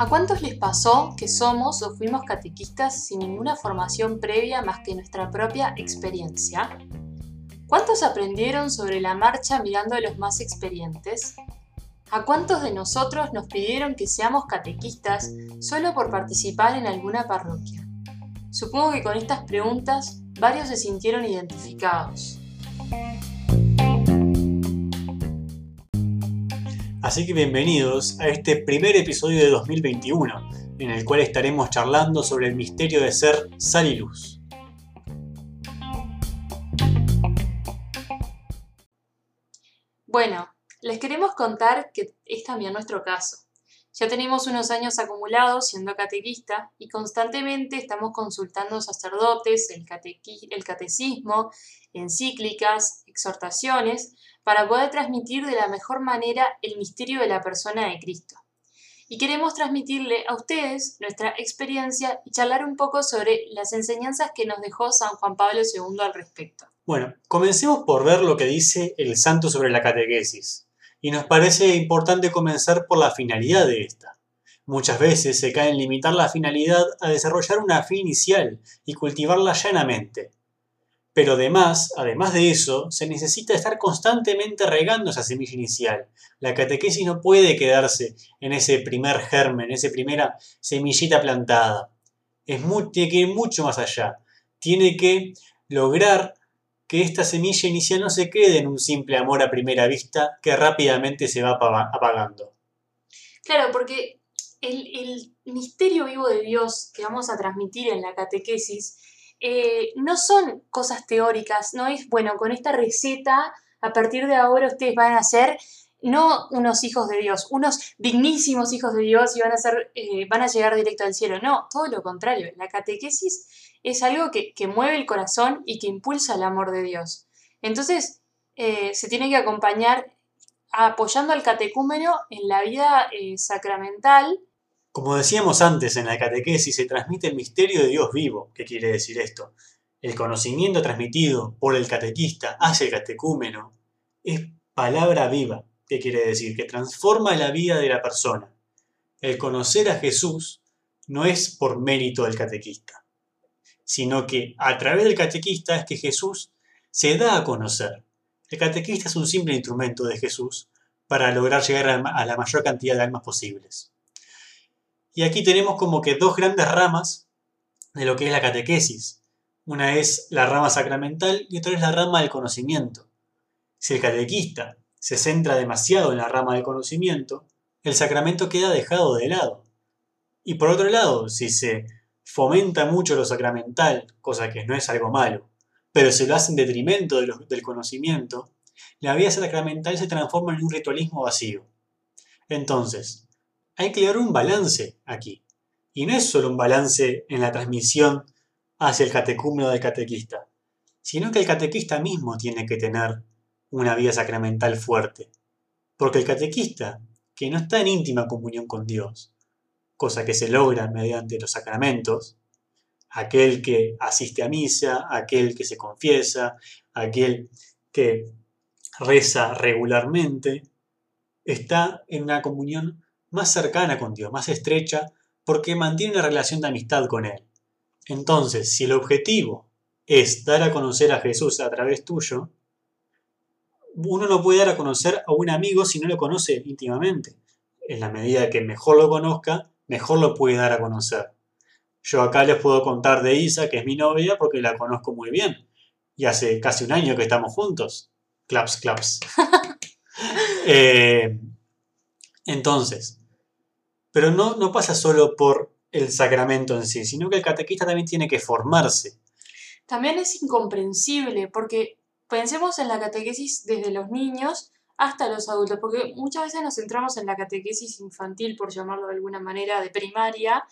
¿A cuántos les pasó que somos o fuimos catequistas sin ninguna formación previa más que nuestra propia experiencia? ¿Cuántos aprendieron sobre la marcha mirando a los más experientes? ¿A cuántos de nosotros nos pidieron que seamos catequistas solo por participar en alguna parroquia? Supongo que con estas preguntas varios se sintieron identificados. Así que bienvenidos a este primer episodio de 2021, en el cual estaremos charlando sobre el misterio de ser sal y luz. Bueno, les queremos contar que es también nuestro caso. Ya tenemos unos años acumulados siendo catequista y constantemente estamos consultando sacerdotes, el, el catecismo, encíclicas, exhortaciones, para poder transmitir de la mejor manera el misterio de la persona de Cristo. Y queremos transmitirle a ustedes nuestra experiencia y charlar un poco sobre las enseñanzas que nos dejó San Juan Pablo II al respecto. Bueno, comencemos por ver lo que dice el santo sobre la catequesis. Y nos parece importante comenzar por la finalidad de esta. Muchas veces se cae en limitar la finalidad a desarrollar una fe inicial y cultivarla llanamente, pero además, además de eso, se necesita estar constantemente regando esa semilla inicial. La catequesis no puede quedarse en ese primer germen, en esa primera semillita plantada. Es tiene que ir mucho más allá. Tiene que lograr que esta semilla inicial no se quede en un simple amor a primera vista que rápidamente se va apagando. Claro, porque el misterio vivo de Dios que vamos a transmitir en la catequesis eh, no son cosas teóricas, no es, bueno, con esta receta, a partir de ahora ustedes van a ser no unos hijos de Dios, unos dignísimos hijos de Dios y van a, ser, eh, van a llegar directo al cielo. No, todo lo contrario. La catequesis es algo que, mueve el corazón y que impulsa el amor de Dios. Entonces, eh, se tiene que acompañar apoyando al catecúmeno en la vida sacramental como decíamos antes, en la catequesis se transmite el misterio de Dios vivo. ¿Qué quiere decir esto? El conocimiento transmitido por el catequista hacia el catecúmeno es palabra viva. ¿Qué quiere decir? Que transforma la vida de la persona. El conocer a Jesús no es por mérito del catequista, sino que a través del catequista es que Jesús se da a conocer. El catequista es un simple instrumento de Jesús para lograr llegar a la mayor cantidad de almas posibles. Y aquí tenemos como que dos grandes ramas de lo que es la catequesis. Una es la rama sacramental y otra es la rama del conocimiento. Si el catequista se centra demasiado en la rama del conocimiento, el sacramento queda dejado de lado. Y por otro lado, si se fomenta mucho lo sacramental, cosa que no es algo malo, pero se lo hace en detrimento del conocimiento, la vida sacramental se transforma en un ritualismo vacío. Entonces, hay que dar un balance aquí. Y no es solo un balance en la transmisión hacia el catecúmeno del catequista, sino que el catequista mismo tiene que tener una vida sacramental fuerte. Porque el catequista, que no está en íntima comunión con Dios, cosa que se logra mediante los sacramentos, aquel que asiste a misa, aquel que se confiesa, aquel que reza regularmente, está en una comunión más cercana con Dios, más estrecha, porque mantiene una relación de amistad con Él. Entonces, si el objetivo es dar a conocer a Jesús a través tuyo, uno no puede dar a conocer a un amigo si no lo conoce íntimamente. En la medida que mejor lo conozca, mejor lo puede dar a conocer. Yo acá les puedo contar de Isa, que es mi novia, porque la conozco muy bien. Y hace casi un año que estamos juntos. Claps, claps. Eh, entonces, pero no, no pasa solo por el sacramento en sí, sino que el catequista también tiene que formarse. También es incomprensible, porque pensemos en la catequesis desde los niños hasta los adultos, porque muchas veces nos centramos en la catequesis infantil, por llamarlo de alguna manera, de primaria,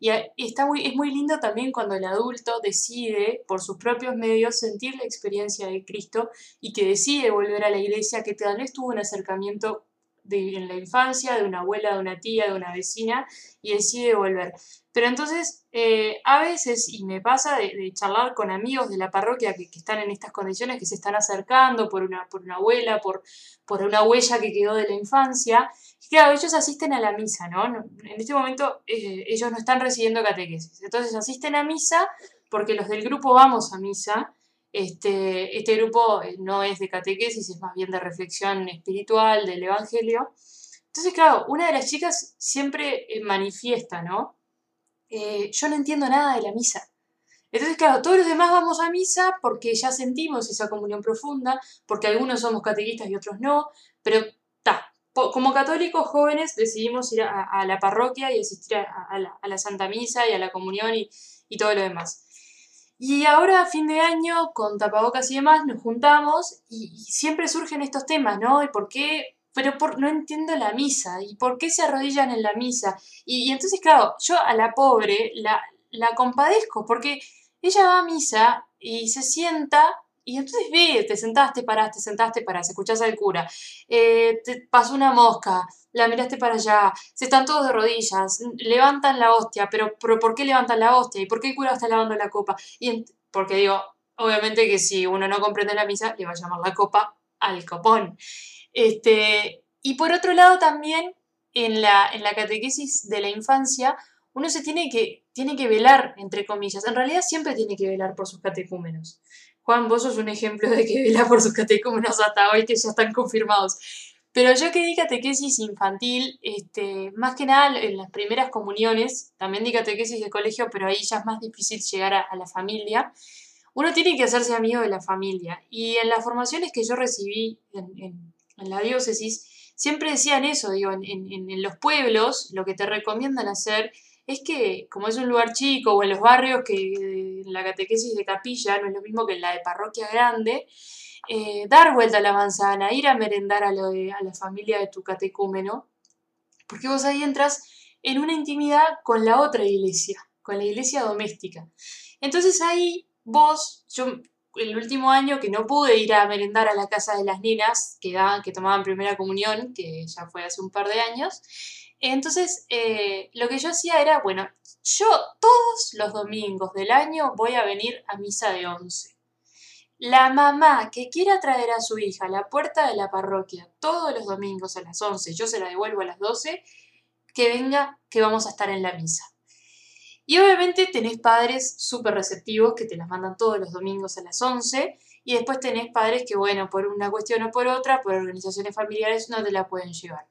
y está muy, es muy lindo también cuando el adulto decide por sus propios medios sentir la experiencia de Cristo y que decide volver a la iglesia, que tal vez tuvo un acercamiento de, en la infancia, de una abuela, de una tía, de una vecina, y decide volver. Pero entonces, eh, a veces, y me pasa de, charlar con amigos de la parroquia que, están en estas condiciones, que se están acercando por una, por una abuela, por, por una huella que quedó de la infancia, y claro, ellos asisten a la misa, ¿no? En este momento eh, ellos no están recibiendo catequesis. Entonces asisten a misa porque los del grupo vamos a misa. Este, este grupo eh, no es de catequesis, es más bien de reflexión espiritual del Evangelio. Entonces, claro, una de las chicas siempre manifiesta, ¿no? Eh, yo no entiendo nada de la misa. Entonces, claro, todos los demás vamos a misa porque ya sentimos esa comunión profunda, porque algunos somos catequistas y otros no, pero ta, como católicos jóvenes decidimos ir a, la parroquia y asistir a, la, Santa Misa y a la comunión y, todo lo demás. Y ahora, a fin de año, con tapabocas y demás, nos juntamos y, siempre surgen estos temas, ¿no? ¿Y por qué pero por, no entiendo la misa y por qué se arrodillan en la misa. Y, entonces, claro, yo a la pobre la, la compadezco porque ella va a misa y se sienta y entonces ve, te sentaste, paraste, sentaste, paraste, escuchás al cura, eh, te pasó una mosca, la miraste para allá, se están todos de rodillas, levantan la hostia, pero, pero ¿por qué levantan la hostia? ¿Y por qué el cura está lavando la copa? Y porque digo, obviamente que si uno no comprende la misa, le va a llamar la copa al copón. Este, y por otro lado también en la, en la catequesis de la infancia, uno se tiene que, tiene que velar, entre comillas. En realidad siempre tiene que velar por sus catecúmenos. Juan, vos sos un ejemplo de que vela por sus catecúmenos hasta hoy, que ya están confirmados. Pero yo que di catequesis infantil, este, más que nada en las primeras comuniones, también di catequesis de colegio, pero ahí ya es más difícil llegar a, la familia. Uno tiene que hacerse amigo de la familia. Y en las formaciones que yo recibí en en la diócesis, siempre decían eso, digo, en, los pueblos lo que te recomiendan hacer es que, como es un lugar chico o en los barrios que la catequesis de capilla no es lo mismo que en la de parroquia grande, eh, dar vuelta a la manzana, ir a merendar a, la familia de tu catecúmeno, porque vos ahí entras en una intimidad con la otra iglesia, con la iglesia doméstica. Entonces ahí vos, yo el último año que no pude ir a merendar a la casa de las nenas que, daban, que tomaban primera comunión, que ya fue hace un par de años. Entonces, eh, lo que yo hacía era, bueno, yo todos los domingos del año voy a venir a misa de once. La mamá que quiera traer a su hija a la puerta de la parroquia todos los domingos a las 11, yo se la devuelvo a las 12, que venga, que vamos a estar en la misa. Y obviamente tenés padres súper receptivos que te las mandan todos los domingos a las 11 y después tenés padres que, bueno, por una cuestión o por otra, por organizaciones familiares, no te la pueden llevar.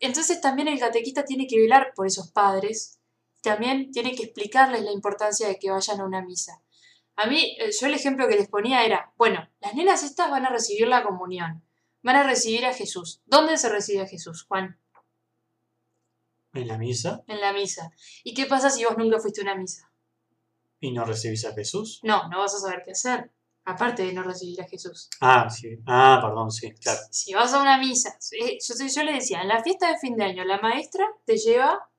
Entonces también el catequista tiene que velar por esos padres, también tiene que explicarles la importancia de que vayan a una misa. A mí, eh, yo el ejemplo que les ponía era, bueno, las nenas estas van a recibir la comunión, van a recibir a Jesús. ¿Dónde se recibe a Jesús, Juan? ¿En la misa? En la misa. ¿Y qué pasa si vos nunca fuiste a una misa? ¿Y no recibís a Jesús? No, no vas a saber qué hacer. Aparte de no recibir a Jesús. Ah, sí. Ah, perdón, sí, claro. Si vas a una misa, yo, yo le decía, en la fiesta de fin de año, la maestra te lleva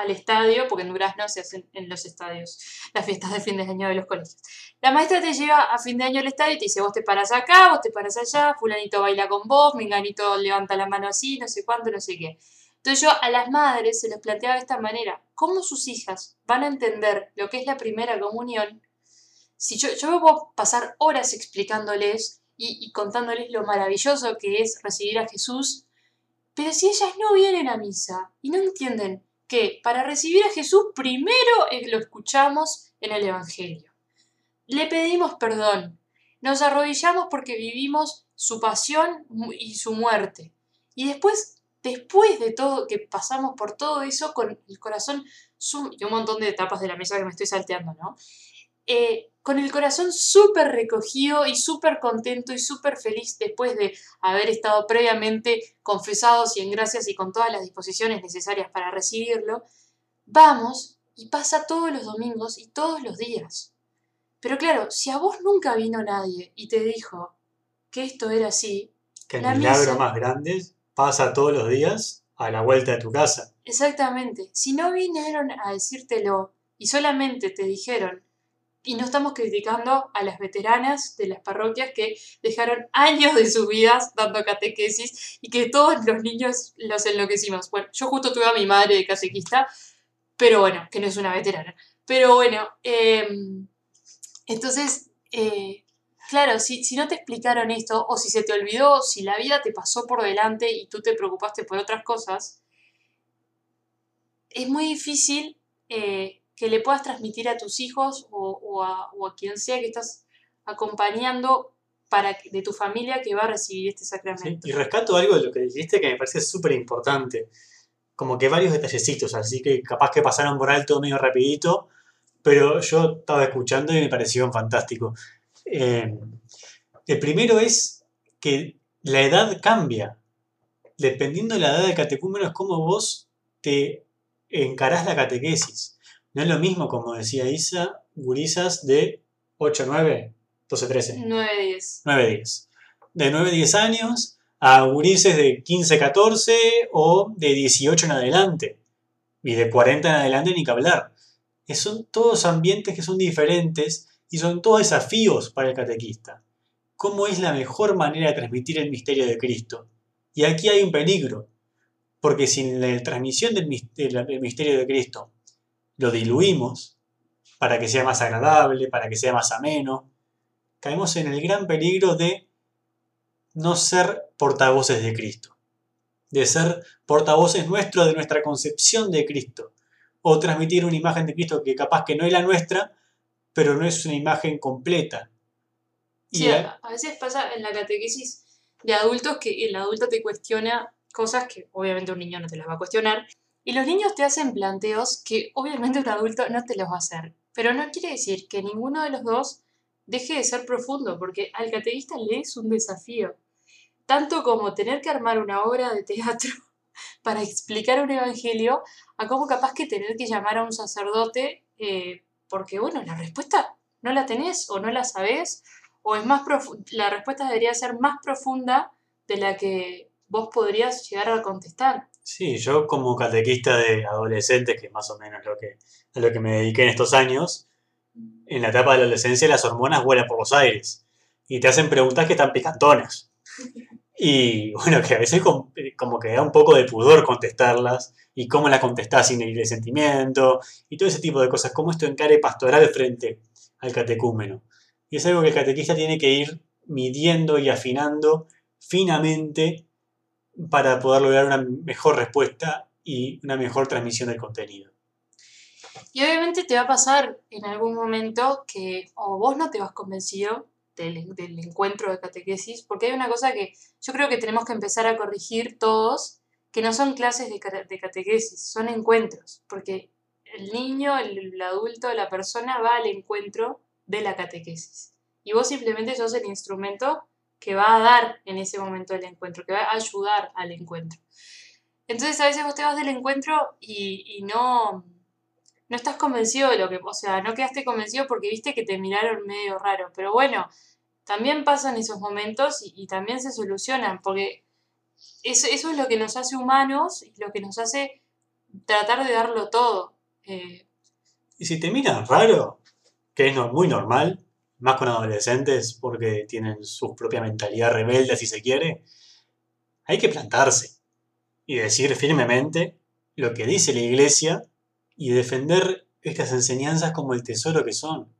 al estadio, porque en Durazno se hacen en los estadios las fiestas de fin de año de los colegios. La maestra te lleva a fin de año al estadio y te dice, vos te paras acá, vos te paras allá, fulanito baila con vos, menganito levanta la mano así, no sé cuánto, no sé qué. Entonces yo a las madres se les planteaba de esta manera, ¿cómo sus hijas van a entender lo que es la primera comunión? Si yo, yo voy a pasar horas explicándoles y, contándoles lo maravilloso que es recibir a Jesús, pero si ellas no vienen a misa y no entienden que para recibir a Jesús primero lo escuchamos en el Evangelio. Le pedimos perdón, nos arrodillamos porque vivimos su pasión y su muerte. Y después después de todo, que pasamos por todo eso con el corazón, y un montón de etapas de la mesa que me estoy salteando, ¿no? Eh, con el corazón súper recogido y súper contento y súper feliz después de haber estado previamente confesados y en gracias y con todas las disposiciones necesarias para recibirlo, vamos y pasa todos los domingos y todos los días. Pero claro, si a vos nunca vino nadie y te dijo que esto era así, que el milagro más grande pasa todos los días a la vuelta de tu casa. Exactamente. Si no vinieron a decírtelo y solamente te dijeron, Y no estamos criticando a las veteranas de las parroquias que dejaron años de sus vidas dando catequesis y que todos los niños los enloquecimos. Bueno, yo justo tuve a mi madre de catequista, pero bueno, que no es una veterana. Pero bueno, em, entonces, eh, claro, si, si, no te explicaron esto, o si se te olvidó, si la vida te pasó por delante y tú te preocupaste por otras cosas, es muy difícil eh, que le puedas transmitir a tus hijos o, a, quien sea que estás acompañando para, de tu familia que va a recibir este sacramento. y rescato algo de lo que dijiste que me parece súper importante. Como que varios detallecitos, así que capaz que pasaron por alto medio rapidito, pero yo estaba escuchando y me parecieron fantásticos. Eh, el primero es que la edad cambia. Dependiendo de la edad del catecúmeno es como vos te encarás la catequesis. No es lo mismo, como decía Isa, gurisas de 8, 9, 12, 13. 9, 10. 9, 10. De 9, 10 años a gurises de 15, 14 o de 18 en adelante. Y de 40 en adelante ni que hablar son todos ambientes que son diferentes y son todos desafíos para el catequista. ¿Cómo es la mejor manera de transmitir el misterio de Cristo? Y aquí hay un peligro, porque sin la transmisión del misterio de Cristo lo diluimos para que sea más agradable, para que sea más ameno, caemos en el gran peligro de no ser portavoces de Cristo, de ser portavoces nuestros de nuestra concepción de Cristo, o transmitir una imagen de Cristo que capaz que no es la nuestra, pero no es una imagen completa. Sí, a, veces pasa en la catequesis de adultos que el adulto te cuestiona cosas que obviamente un niño no te las va a cuestionar. Y los niños te hacen planteos que obviamente un adulto no te los va a hacer. Pero no quiere decir que ninguno de los dos deje de ser profundo, porque al catequista le es un desafío. Tanto como tener que armar una obra de teatro para explicar un evangelio a cómo capaz que tener que llamar a un sacerdote eh, porque, bueno, la respuesta no la tenés o no la sabés o es más la respuesta debería ser más profunda de la que vos podrías llegar a contestar. Sí, yo como catequista de adolescentes, que más o menos lo que, a lo que me dediqué en estos años, en la etapa de la adolescencia las hormonas vuelan por los aires y te hacen preguntas que están picantonas. Y bueno, que a veces como que da un poco de pudor contestarlas y cómo las contestás sin el sentimiento y todo ese tipo de cosas, cómo esto encare pastoral frente al catecúmeno. Y es algo que el catequista tiene que ir midiendo y afinando finamente para poder lograr una mejor respuesta y una mejor transmisión del contenido. Y obviamente te va a pasar en algún momento que o vos no te vas convencido del, encuentro de catequesis, porque hay una cosa que yo creo que tenemos que empezar a corregir todos, que no son clases de, catequesis, son encuentros, porque el niño, el, adulto, la persona va al encuentro de la catequesis. Y vos simplemente sos el instrumento que va a dar en ese momento del encuentro, que va a ayudar al encuentro. Entonces a veces vos te vas del encuentro y, no, no estás convencido de lo que, o sea, no quedaste convencido porque viste que te miraron medio raro, pero bueno, también pasan esos momentos y, también se solucionan, porque eso, es lo que nos hace humanos y lo que nos hace tratar de darlo todo. Eh. Y si te miran raro, que es muy normal, más con adolescentes porque tienen su propia mentalidad rebelde, si se quiere, hay que plantarse y decir firmemente lo que dice la iglesia y defender estas enseñanzas como el tesoro que son.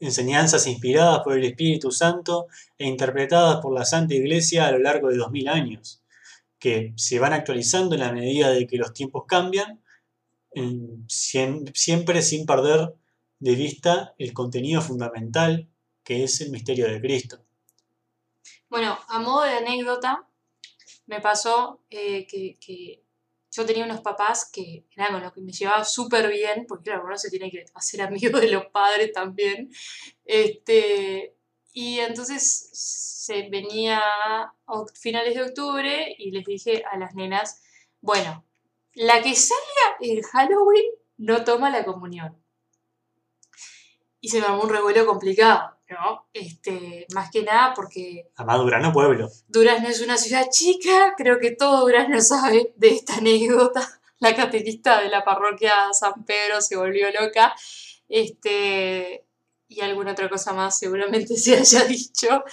Enseñanzas inspiradas por el Espíritu Santo e interpretadas por la Santa Iglesia a lo largo de dos mil años, que se van actualizando en la medida de que los tiempos cambian, siempre sin perder de vista el contenido fundamental que es el misterio de Cristo. Bueno, a modo de anécdota, me pasó eh, que yo tenía unos papás que eran con los que me llevaba súper bien, porque claro, uno se tiene que hacer amigo de los padres también. Este, y entonces se venía a finales de octubre y les dije a las nenas, bueno, la que salga en Halloween no toma la comunión. Y se me armó un revuelo complicado. ¿no? Este, más que nada porque... Además, Durazno pueblo. Durazno es una ciudad chica, creo que todo Durazno sabe de esta anécdota. La catequista de la parroquia San Pedro se volvió loca. Este, y alguna otra cosa más seguramente se haya dicho.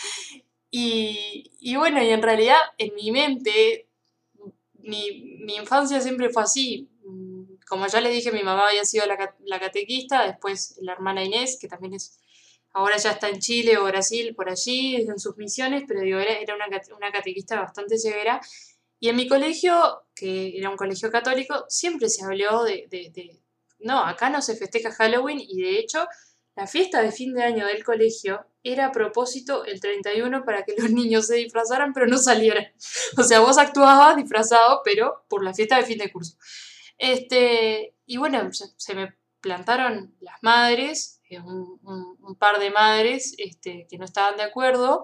Y, y bueno, y en realidad en mi mente, mi, mi infancia siempre fue así. Como ya les dije, mi mamá había sido la, la catequista, después la hermana Inés, que también es ahora ya está en Chile o Brasil, por allí, en sus misiones, pero digo, era, era una, una, catequista bastante severa. Y en mi colegio, que era un colegio católico, siempre se habló de, de, de, no, acá no se festeja Halloween y de hecho la fiesta de fin de año del colegio era a propósito el 31 para que los niños se disfrazaran pero no salieran. O sea, vos actuabas disfrazado, pero por la fiesta de fin de curso. Este, y bueno, se me plantaron las madres, eh, un, par de madres este, que no estaban de acuerdo,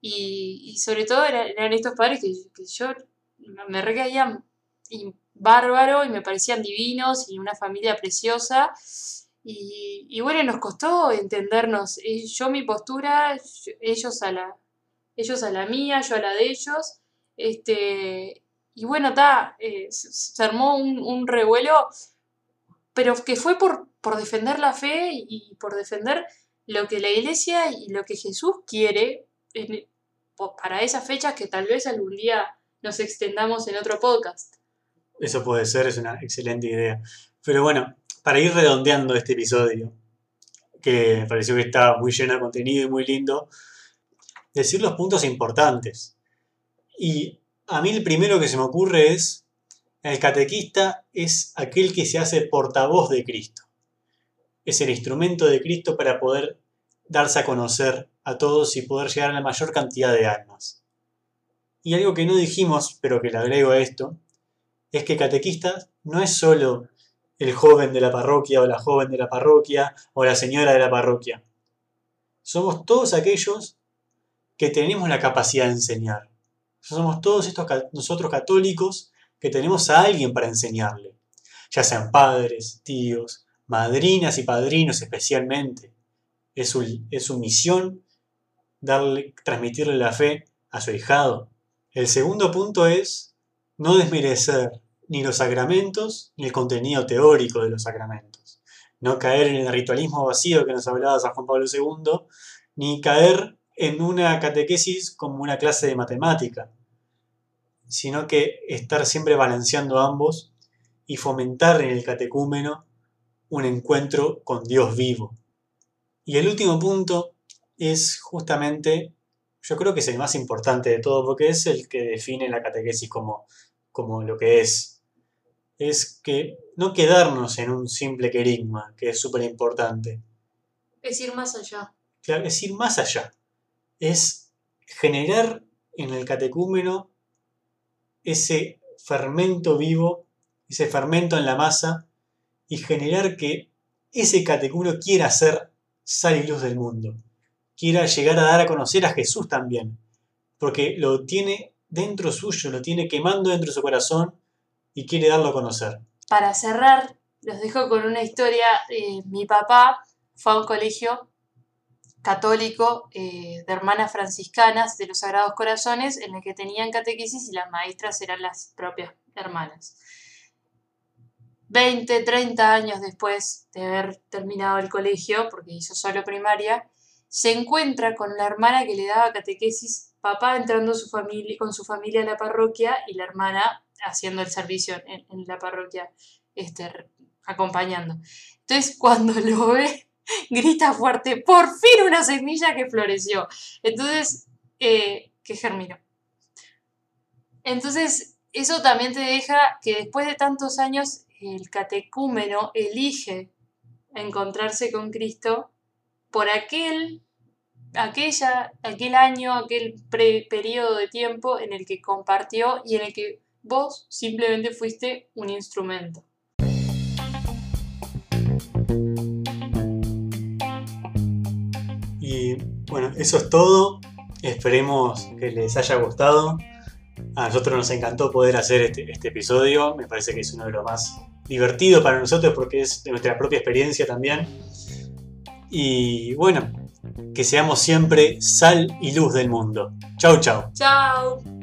y, y sobre todo eran, estos padres que, yo me recaían bárbaro y me parecían divinos y una familia preciosa. Y, y, bueno, nos costó entendernos. Yo mi postura, ellos a la, ellos a la mía, yo a la de ellos. Este, y bueno, ta, eh, se armó un, un, revuelo, pero que fue por, por defender la fe y por defender lo que la iglesia y lo que Jesús quiere en, para esas fechas que tal vez algún día nos extendamos en otro podcast. Eso puede ser, es una excelente idea. Pero bueno, para ir redondeando este episodio, que me pareció que estaba muy lleno de contenido y muy lindo, decir los puntos importantes. Y a mí el primero que se me ocurre es, el catequista es aquel que se hace portavoz de Cristo. Es el instrumento de Cristo para poder darse a conocer a todos y poder llegar a la mayor cantidad de almas. Y algo que no dijimos, pero que le agrego a esto, es que catequista no es solo el joven de la parroquia o la joven de la parroquia o la señora de la parroquia. Somos todos aquellos que tenemos la capacidad de enseñar. Somos todos estos nosotros católicos que tenemos a alguien para enseñarle, ya sean padres, tíos, madrinas y padrinos especialmente. Es su, es su misión darle, transmitirle la fe a su hijado. El segundo punto es no desmerecer ni los sacramentos ni el contenido teórico de los sacramentos. No caer en el ritualismo vacío que nos hablaba San Juan Pablo II, ni caer en una catequesis como una clase de matemática, sino que estar siempre balanceando ambos y fomentar en el catecúmeno un encuentro con Dios vivo. Y el último punto es justamente, yo creo que es el más importante de todo, porque es el que define la catequesis como, como lo que es, es que no quedarnos en un simple querigma, que es súper importante. Es ir más allá. Claro, es ir más allá. Es generar en el catecúmeno ese fermento vivo, ese fermento en la masa, y generar que ese catecúmeno quiera ser sal y luz del mundo. Quiera llegar a dar a conocer a Jesús también. Porque lo tiene dentro suyo, lo tiene quemando dentro de su corazón y quiere darlo a conocer. Para cerrar, los dejo con una historia. Eh, mi papá fue a un colegio católico eh, de hermanas franciscanas de los Sagrados Corazones en el que tenían catequesis y las maestras eran las propias hermanas. 20, 30 años después de haber terminado el colegio, porque hizo solo primaria, se encuentra con la hermana que le daba catequesis, papá entrando con su familia a la parroquia y la hermana haciendo el servicio en, en la parroquia, este, acompañando. Entonces, cuando lo ve, grita fuerte, por fin una semilla que floreció. Entonces, eh, que germinó. Entonces, eso también te deja que después de tantos años, el catecúmeno elige encontrarse con Cristo por aquel, aquella, aquel año, aquel periodo de tiempo en el que compartió y en el que Vos simplemente fuiste un instrumento. Bueno, eso es todo. Esperemos que les haya gustado. A nosotros nos encantó poder hacer este, este episodio. Me parece que es uno de los más divertidos para nosotros porque es de nuestra propia experiencia también. Y bueno, que seamos siempre sal y luz del mundo. Chau, chau. Chau.